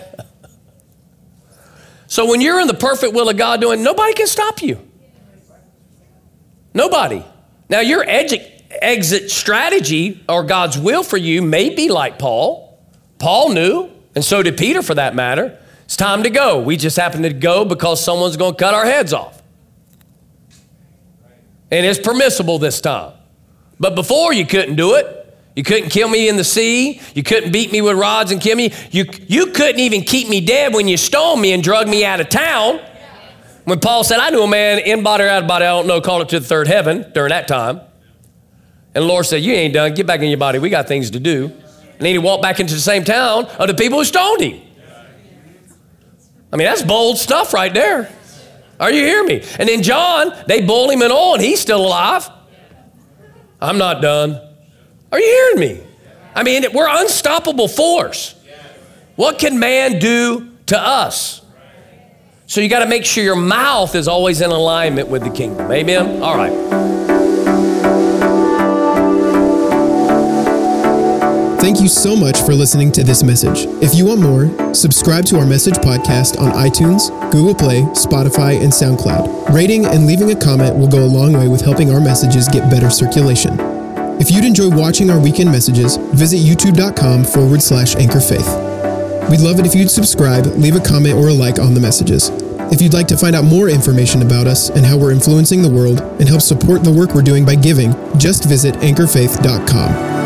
so when you're in the perfect will of God doing, nobody can stop you. Nobody. Now, your exit strategy or God's will for you may be like Paul. Paul knew, and so did Peter for that matter. It's time to go. We just happen to go because someone's going to cut our heads off. And it's permissible this time. But before you couldn't do it. You couldn't kill me in the sea. You couldn't beat me with rods and kill me. You, you couldn't even keep me dead when you stole me and drug me out of town. When Paul said, I knew a man in body or out of body, I don't know, called it to the third heaven during that time. And the Lord said, You ain't done. Get back in your body. We got things to do. And then he walked back into the same town of the people who stoned him. I mean, that's bold stuff right there. Are you hearing me? And then John, they boiled him and oil and he's still alive. I'm not done. Are you hearing me? I mean, we're unstoppable force. What can man do to us? So you got to make sure your mouth is always in alignment with the kingdom. Amen? All right. Thank you so much for listening to this message. If you want more, subscribe to our message podcast on iTunes, Google Play, Spotify, and SoundCloud. Rating and leaving a comment will go a long way with helping our messages get better circulation. If you'd enjoy watching our weekend messages, visit youtube.com forward slash anchor faith. We'd love it if you'd subscribe, leave a comment or a like on the messages. If you'd like to find out more information about us and how we're influencing the world and help support the work we're doing by giving, just visit anchorfaith.com.